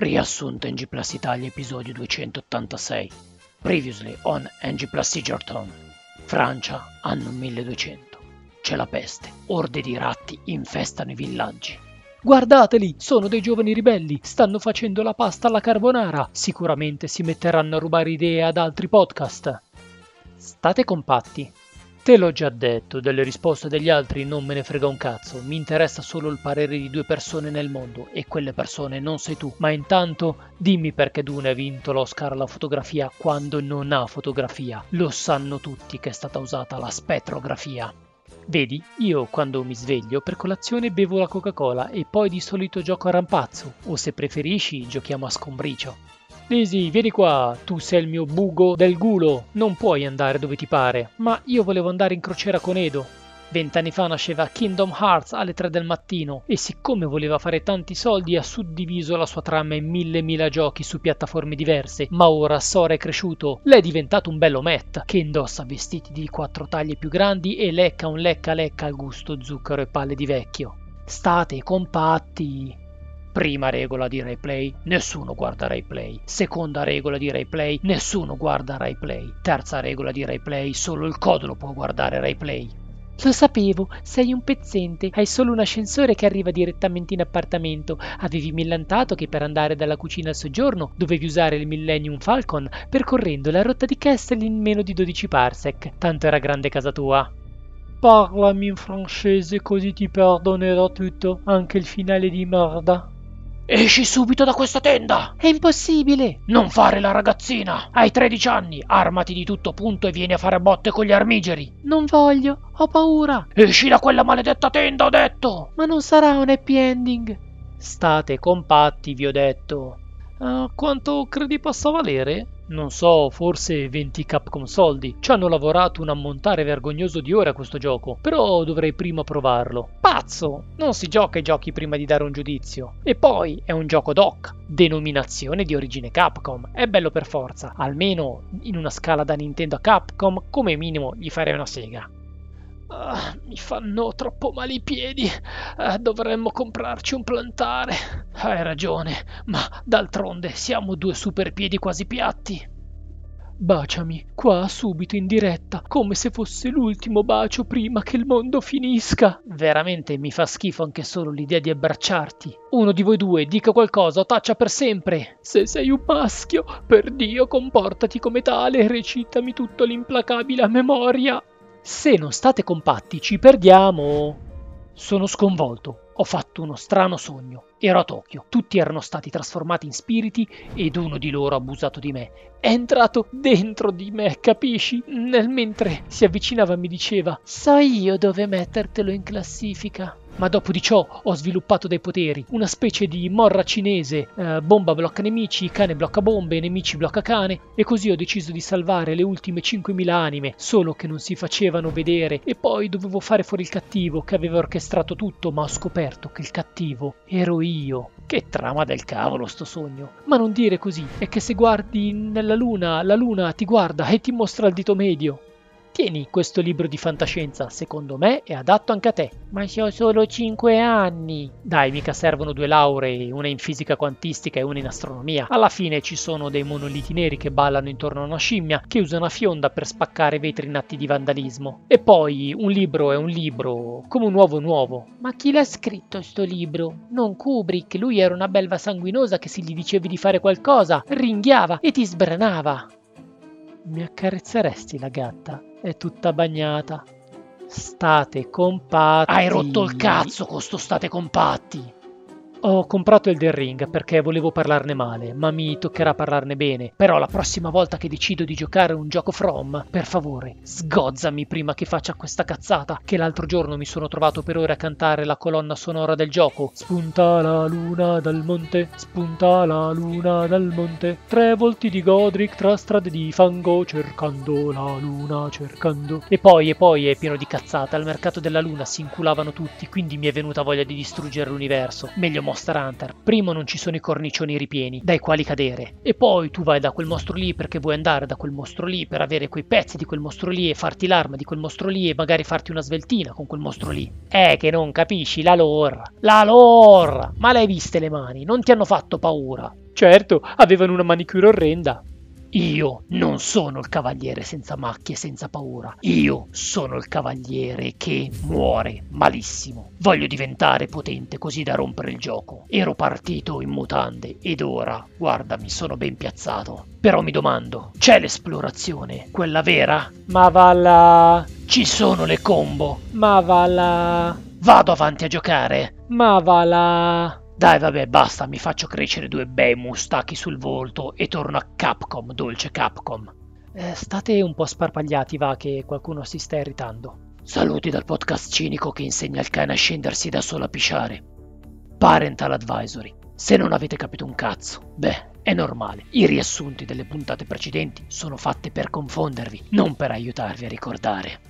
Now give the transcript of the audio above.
Riassunto NG Plus Italia episodio 286. Previously on NG Plus Egerton. Francia, anno 1200. C'è la peste. Orde di ratti infestano i villaggi. Guardateli, sono dei giovani ribelli, stanno facendo la pasta alla carbonara. Sicuramente si metteranno a rubare idee ad altri podcast. State compatti. Te l'ho già detto, delle risposte degli altri non me ne frega un cazzo, mi interessa solo il parere di due persone nel mondo e quelle persone non sei tu. Ma intanto dimmi perché Dune ha vinto l'Oscar alla fotografia quando non ha fotografia. Lo sanno tutti che è stata usata la spettrografia. Vedi, io quando mi sveglio per colazione bevo la Coca-Cola e poi di solito gioco a rampazzo, o se preferisci giochiamo a scombricio. Lisi, vieni qua, tu sei il mio bugo del gulo, non puoi andare dove ti pare, ma io volevo andare in crociera con Edo. Vent'anni fa nasceva Kingdom Hearts alle 3 del mattino e siccome voleva fare tanti soldi ha suddiviso la sua trama in mille mila giochi su piattaforme diverse, ma ora Sora è cresciuto, lei è diventato un bello Matt che indossa vestiti di quattro taglie più grandi e lecca un lecca lecca al gusto zucchero e palle di vecchio. State compatti, Prima regola di RaiPlay, nessuno guarda RaiPlay. Seconda regola di RaiPlay, nessuno guarda RaiPlay. Terza regola di RaiPlay, solo il codolo può guardare RaiPlay. Lo sapevo, sei un pezzente, hai solo un ascensore che arriva direttamente in appartamento. Avevi millantato che per andare dalla cucina al soggiorno dovevi usare il Millennium Falcon percorrendo la rotta di Castle in meno di 12 parsec. Tanto era grande casa tua. Parlami in francese così ti perdonerò tutto, anche il finale di merda. Esci subito da questa tenda! È impossibile! Non fare la ragazzina! Hai 13 anni, armati di tutto punto e vieni a fare botte con gli armigeri! Non voglio, ho paura! Esci da quella maledetta tenda, ho detto! Ma non sarà un happy ending! State compatti, vi ho detto. Uh, quanto credi possa valere? Non so, forse 20 Capcom soldi. Ci hanno lavorato un ammontare vergognoso di ore a questo gioco, però dovrei prima provarlo. Pazzo! Non si gioca ai giochi prima di dare un giudizio. E poi è un gioco doc, denominazione di origine Capcom. È bello per forza, almeno in una scala da Nintendo a Capcom, come minimo gli farei una sega. Ah, mi fanno troppo male i piedi. Ah, dovremmo comprarci un plantare. Hai ragione, ma d'altronde siamo due super piedi quasi piatti. Baciami, qua subito in diretta, come se fosse l'ultimo bacio prima che il mondo finisca. Veramente mi fa schifo anche solo l'idea di abbracciarti. Uno di voi due dica qualcosa o taccia per sempre. Se sei un maschio, per Dio comportati come tale e recitami tutto l'implacabile a memoria. Se non state compatti ci perdiamo. Sono sconvolto. Ho fatto uno strano sogno. Ero a Tokyo, tutti erano stati trasformati in spiriti ed uno di loro ha abusato di me. È entrato dentro di me, capisci? Nel mentre si avvicinava mi diceva: So io dove mettertelo in classifica ma dopo di ciò ho sviluppato dei poteri, una specie di morra cinese, eh, bomba blocca nemici, cane blocca bombe, nemici blocca cane, e così ho deciso di salvare le ultime 5.000 anime, solo che non si facevano vedere, e poi dovevo fare fuori il cattivo che aveva orchestrato tutto, ma ho scoperto che il cattivo ero io. Che trama del cavolo sto sogno. Ma non dire così, è che se guardi nella luna, la luna ti guarda e ti mostra il dito medio. Tieni questo libro di fantascienza, secondo me è adatto anche a te. Ma ho solo 5 anni. Dai, mica servono due lauree, una in fisica quantistica e una in astronomia. Alla fine ci sono dei monoliti neri che ballano intorno a una scimmia che usa una fionda per spaccare vetri in atti di vandalismo. E poi un libro è un libro, come un uovo nuovo. Ma chi l'ha scritto sto libro? Non Kubrick, lui era una belva sanguinosa che se gli dicevi di fare qualcosa, ringhiava e ti sbranava. Mi accarezzeresti la gatta? È tutta bagnata. State compatti. Hai rotto il cazzo con sto state compatti. Ho comprato Elden Ring perché volevo parlarne male, ma mi toccherà parlarne bene. Però la prossima volta che decido di giocare un gioco From, per favore, sgozzami prima che faccia questa cazzata, che l'altro giorno mi sono trovato per ore a cantare la colonna sonora del gioco. Spunta la luna dal monte, spunta la luna dal monte, tre volti di Godric tra strade di fango, cercando la luna, cercando. E poi, e poi è pieno di cazzate, al mercato della luna si inculavano tutti, quindi mi è venuta voglia di distruggere l'universo. Meglio Monster Hunter. Primo non ci sono i cornicioni ripieni, dai quali cadere. E poi tu vai da quel mostro lì perché vuoi andare da quel mostro lì per avere quei pezzi di quel mostro lì e farti l'arma di quel mostro lì e magari farti una sveltina con quel mostro lì. Eh, che non capisci la lore. La lore! Ma le hai viste le mani? Non ti hanno fatto paura? Certo, avevano una manicura orrenda. Io non sono il cavaliere senza macchie e senza paura. Io sono il cavaliere che muore malissimo. Voglio diventare potente così da rompere il gioco. Ero partito in mutande ed ora, guardami, sono ben piazzato. Però mi domando, c'è l'esplorazione, quella vera? Ma va là. Ci sono le combo. Ma va là. Vado avanti a giocare. Ma va là. Dai, vabbè, basta, mi faccio crescere due bei mustacchi sul volto e torno a Capcom, dolce Capcom. Eh, state un po' sparpagliati, va, che qualcuno si sta irritando. Saluti dal podcast cinico che insegna al cane a scendersi da solo a pisciare. Parental Advisory. Se non avete capito un cazzo, beh, è normale. I riassunti delle puntate precedenti sono fatte per confondervi, non per aiutarvi a ricordare.